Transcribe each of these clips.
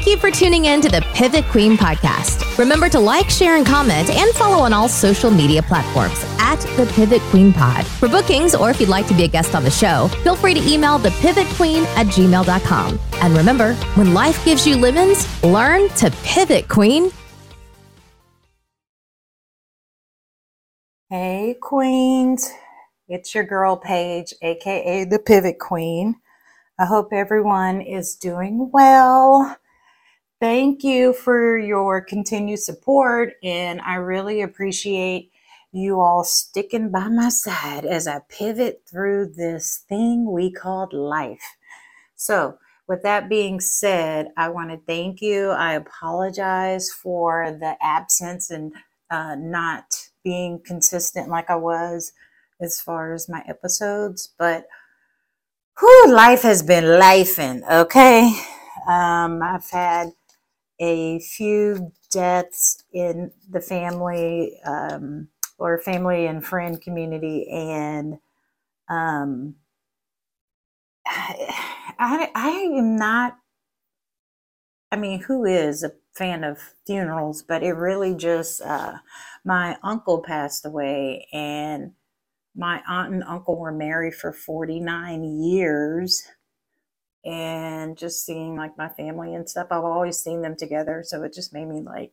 Thank you for tuning in to the Pivot Queen podcast. Remember to like, share, and comment, and follow on all social media platforms at the Pivot Queen Pod. For bookings, or if you'd like to be a guest on the show, feel free to email the Pivot Queen at gmail.com. And remember, when life gives you lemons, learn to pivot, Queen. Hey, Queens. It's your girl, Paige, aka the Pivot Queen. I hope everyone is doing well. Thank you for your continued support, and I really appreciate you all sticking by my side as I pivot through this thing we called life. So, with that being said, I want to thank you. I apologize for the absence and uh, not being consistent like I was as far as my episodes, but whew, life has been life, lifing, okay? Um, I've had a few deaths in the family um, or family and friend community, and um, I, I am not. I mean, who is a fan of funerals? But it really just uh, my uncle passed away, and my aunt and uncle were married for 49 years and just seeing like my family and stuff i've always seen them together so it just made me like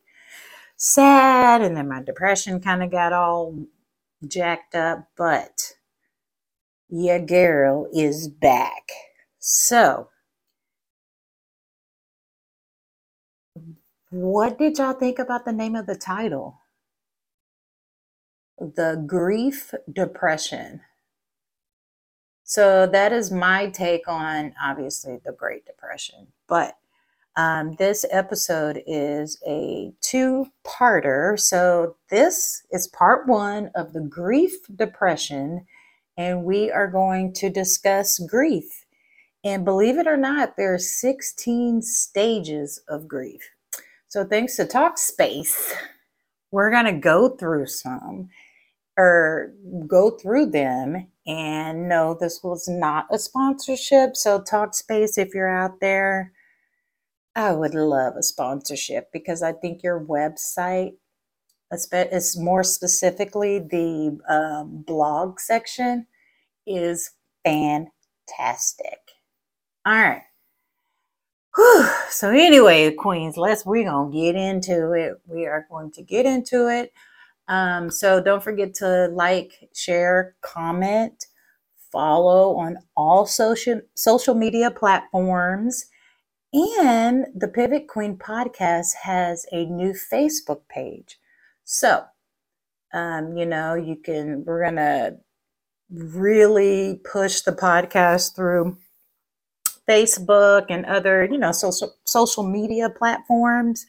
sad and then my depression kind of got all jacked up but yeah girl is back. So what did y'all think about the name of the title? The grief depression so that is my take on obviously the Great Depression. But um, this episode is a two parter. So this is part one of the grief depression, and we are going to discuss grief. And believe it or not, there are 16 stages of grief. So thanks to Talkspace, we're going to go through some or go through them and no this was not a sponsorship. So talkspace if you're out there i would love a sponsorship because i think your website is more specifically the um, blog section is fantastic. All right. Whew. so anyway queens let's we're gonna get into it. We are going to get into it um, so don't forget to like, share, comment, follow on all social social media platforms. And the Pivot Queen podcast has a new Facebook page. So, um, you know, you can, we're going to really push the podcast through Facebook and other, you know, social social media platforms,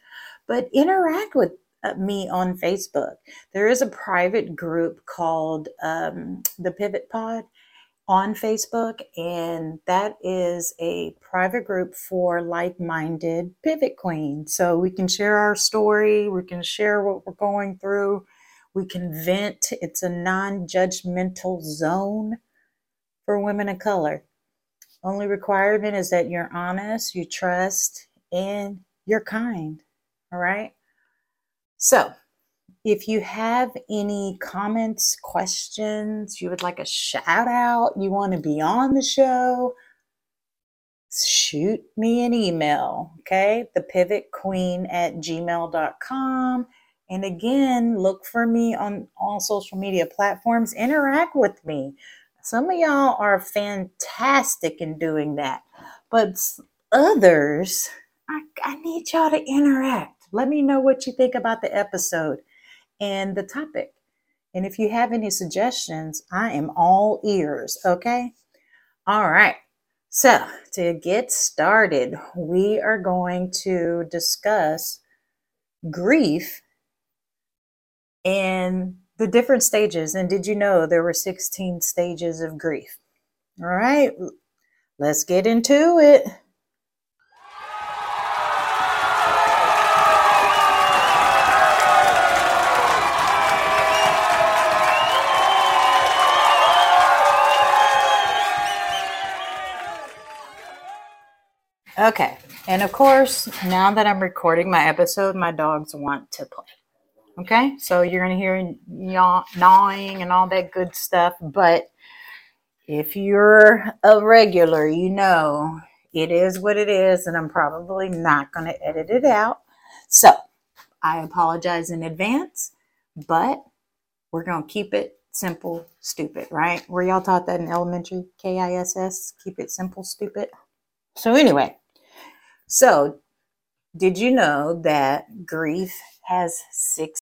but interact with me on Facebook. There is a private group called um, the Pivot Pod on Facebook, and that is a private group for like minded pivot queens. So we can share our story, we can share what we're going through, we can vent. It's a non judgmental zone for women of color. Only requirement is that you're honest, you trust, and you're kind. All right. So, if you have any comments, questions, you would like a shout out, you want to be on the show, shoot me an email, okay? The pivot queen at gmail.com. And again, look for me on all social media platforms, interact with me. Some of y'all are fantastic in doing that, but others, I, I need y'all to interact. Let me know what you think about the episode and the topic. And if you have any suggestions, I am all ears, okay? All right. So, to get started, we are going to discuss grief and the different stages. And did you know there were 16 stages of grief? All right, let's get into it. Okay. And of course, now that I'm recording my episode, my dogs want to play. Okay, so you're going to hear yaw- gnawing and all that good stuff. But if you're a regular, you know it is what it is, and I'm probably not going to edit it out. So I apologize in advance, but we're going to keep it simple, stupid, right? Were y'all taught that in elementary? K I S S, keep it simple, stupid. So, anyway, so did you know that grief has six?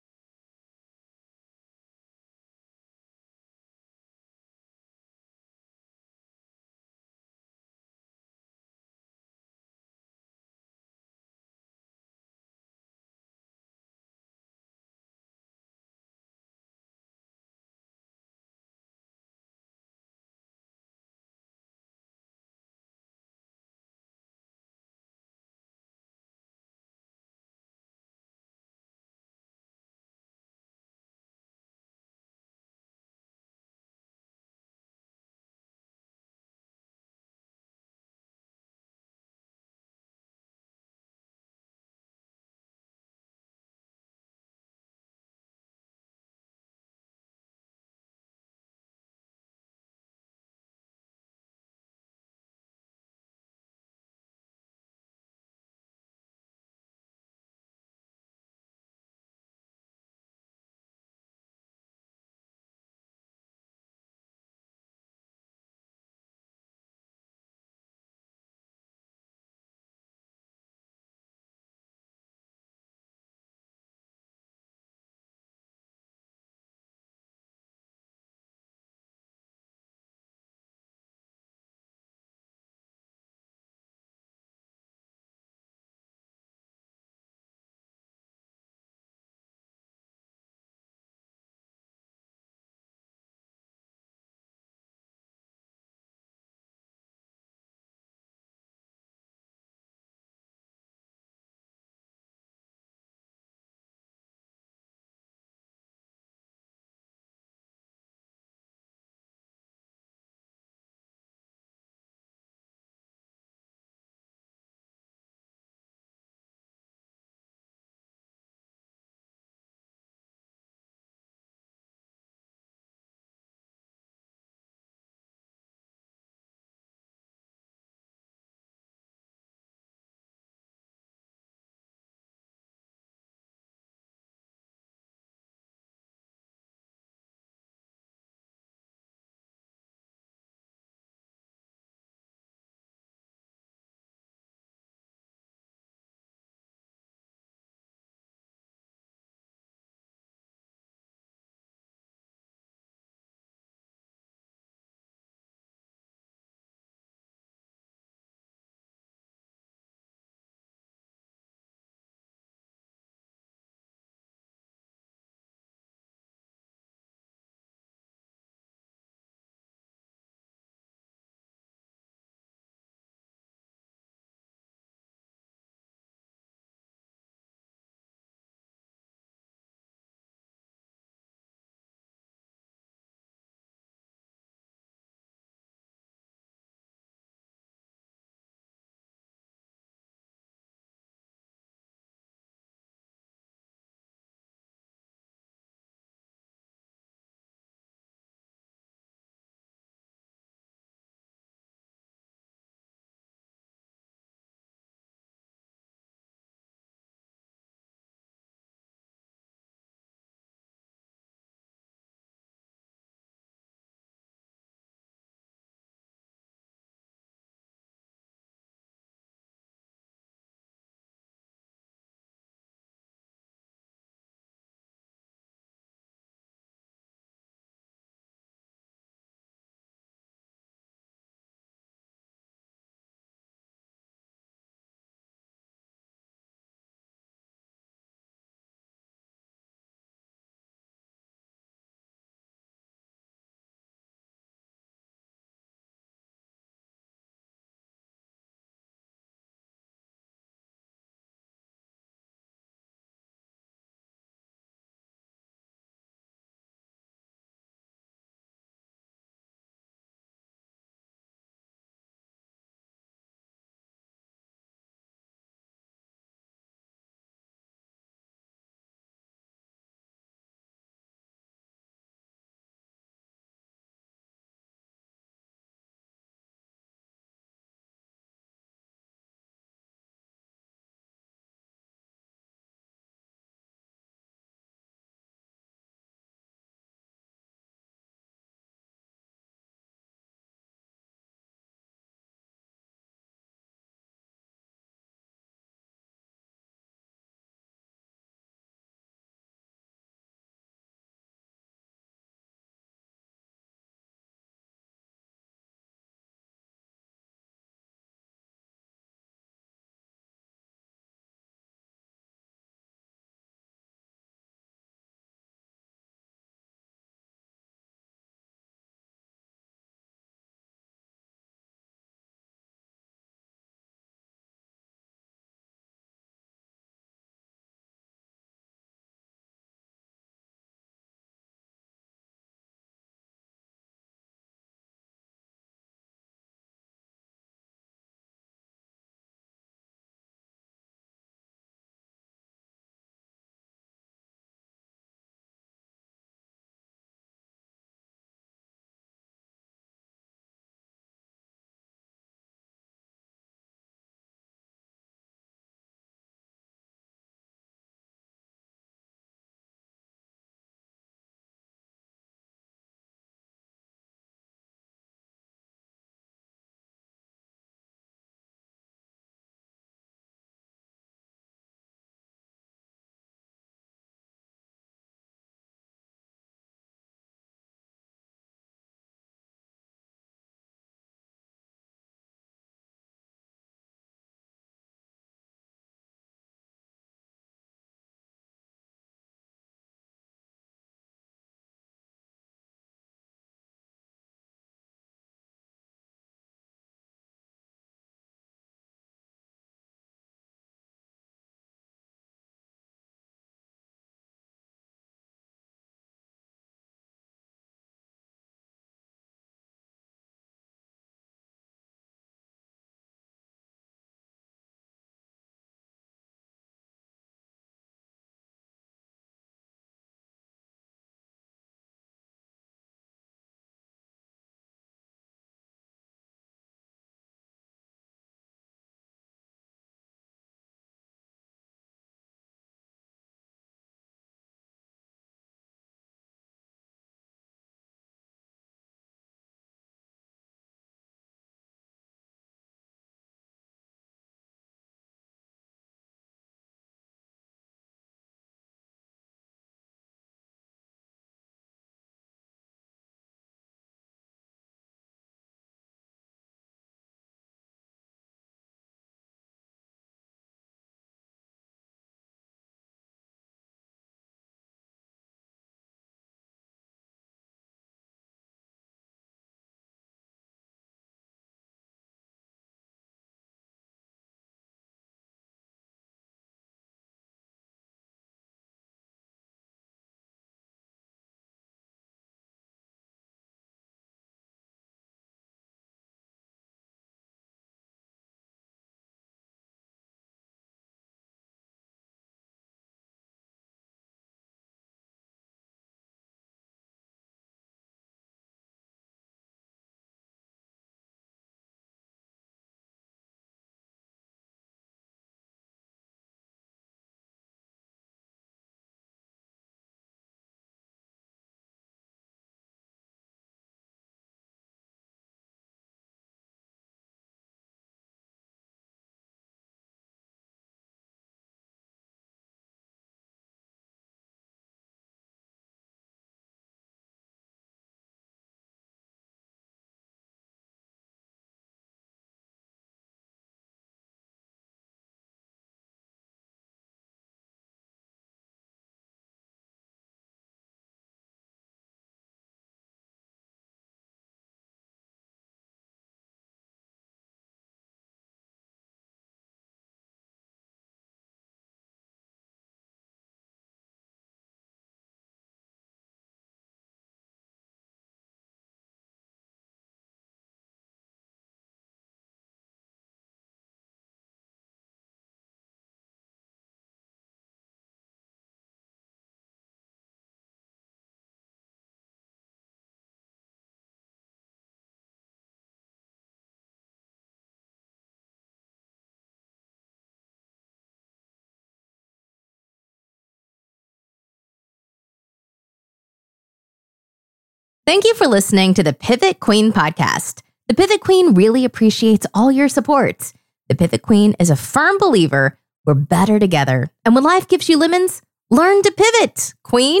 Thank you for listening to the Pivot Queen podcast. The Pivot Queen really appreciates all your support. The Pivot Queen is a firm believer we're better together. And when life gives you lemons, learn to pivot, Queen.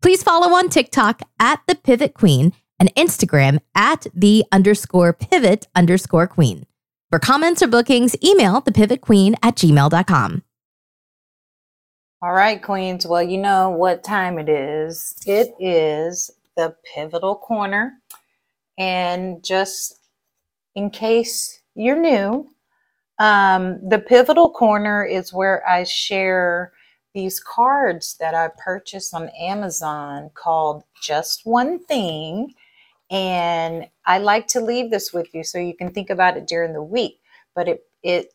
Please follow on TikTok at the Pivot Queen and Instagram at the underscore pivot underscore queen. For comments or bookings, email the pivot queen at gmail.com. All right, Queens. Well, you know what time it is. It is the pivotal corner. And just in case you're new, um, the pivotal corner is where I share these cards that I purchased on Amazon called Just One Thing. And I like to leave this with you so you can think about it during the week. But it it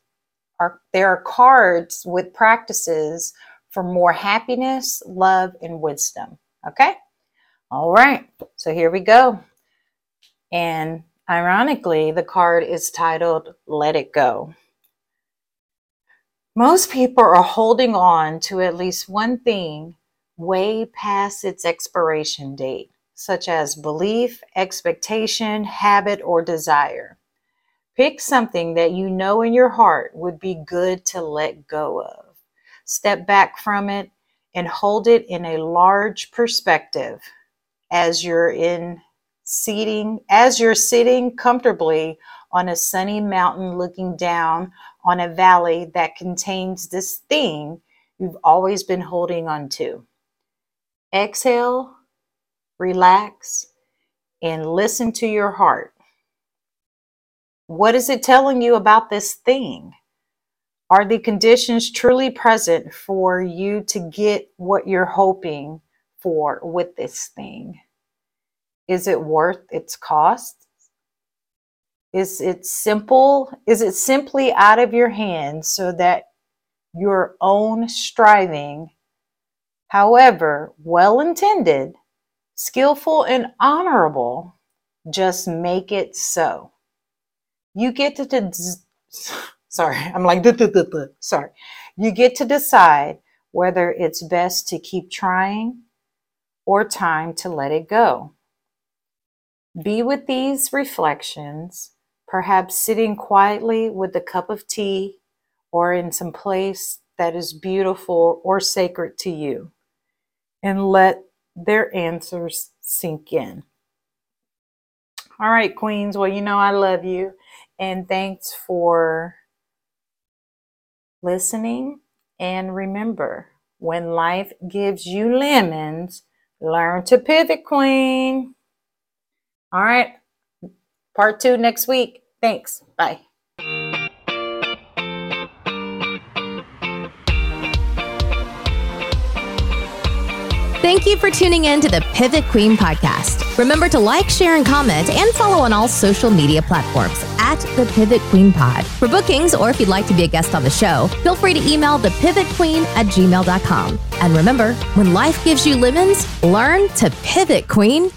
are there are cards with practices for more happiness, love, and wisdom. Okay? All right. So here we go. And ironically, the card is titled Let It Go. Most people are holding on to at least one thing way past its expiration date, such as belief, expectation, habit, or desire. Pick something that you know in your heart would be good to let go of. Step back from it and hold it in a large perspective as you're in seating as you're sitting comfortably on a sunny mountain looking down on a valley that contains this thing you've always been holding on to. Exhale, relax, and listen to your heart. What is it telling you about this thing? Are the conditions truly present for you to get what you're hoping for with this thing? Is it worth its cost? Is it simple? Is it simply out of your hands so that your own striving, however well intended, skillful, and honorable, just make it so? You get to, sorry, I'm like, sorry. You get to decide whether it's best to keep trying or time to let it go. Be with these reflections perhaps sitting quietly with a cup of tea or in some place that is beautiful or sacred to you, and let their answers sink in. All right, Queens. Well, you know I love you, and thanks for listening. And remember, when life gives you lemons, learn to pivot, Queen. All right, part two next week. Thanks. Bye. Thank you for tuning in to the Pivot Queen podcast. Remember to like, share, and comment, and follow on all social media platforms at the Pivot Queen Pod. For bookings, or if you'd like to be a guest on the show, feel free to email the Pivot Queen at gmail.com. And remember, when life gives you lemons, learn to pivot, Queen.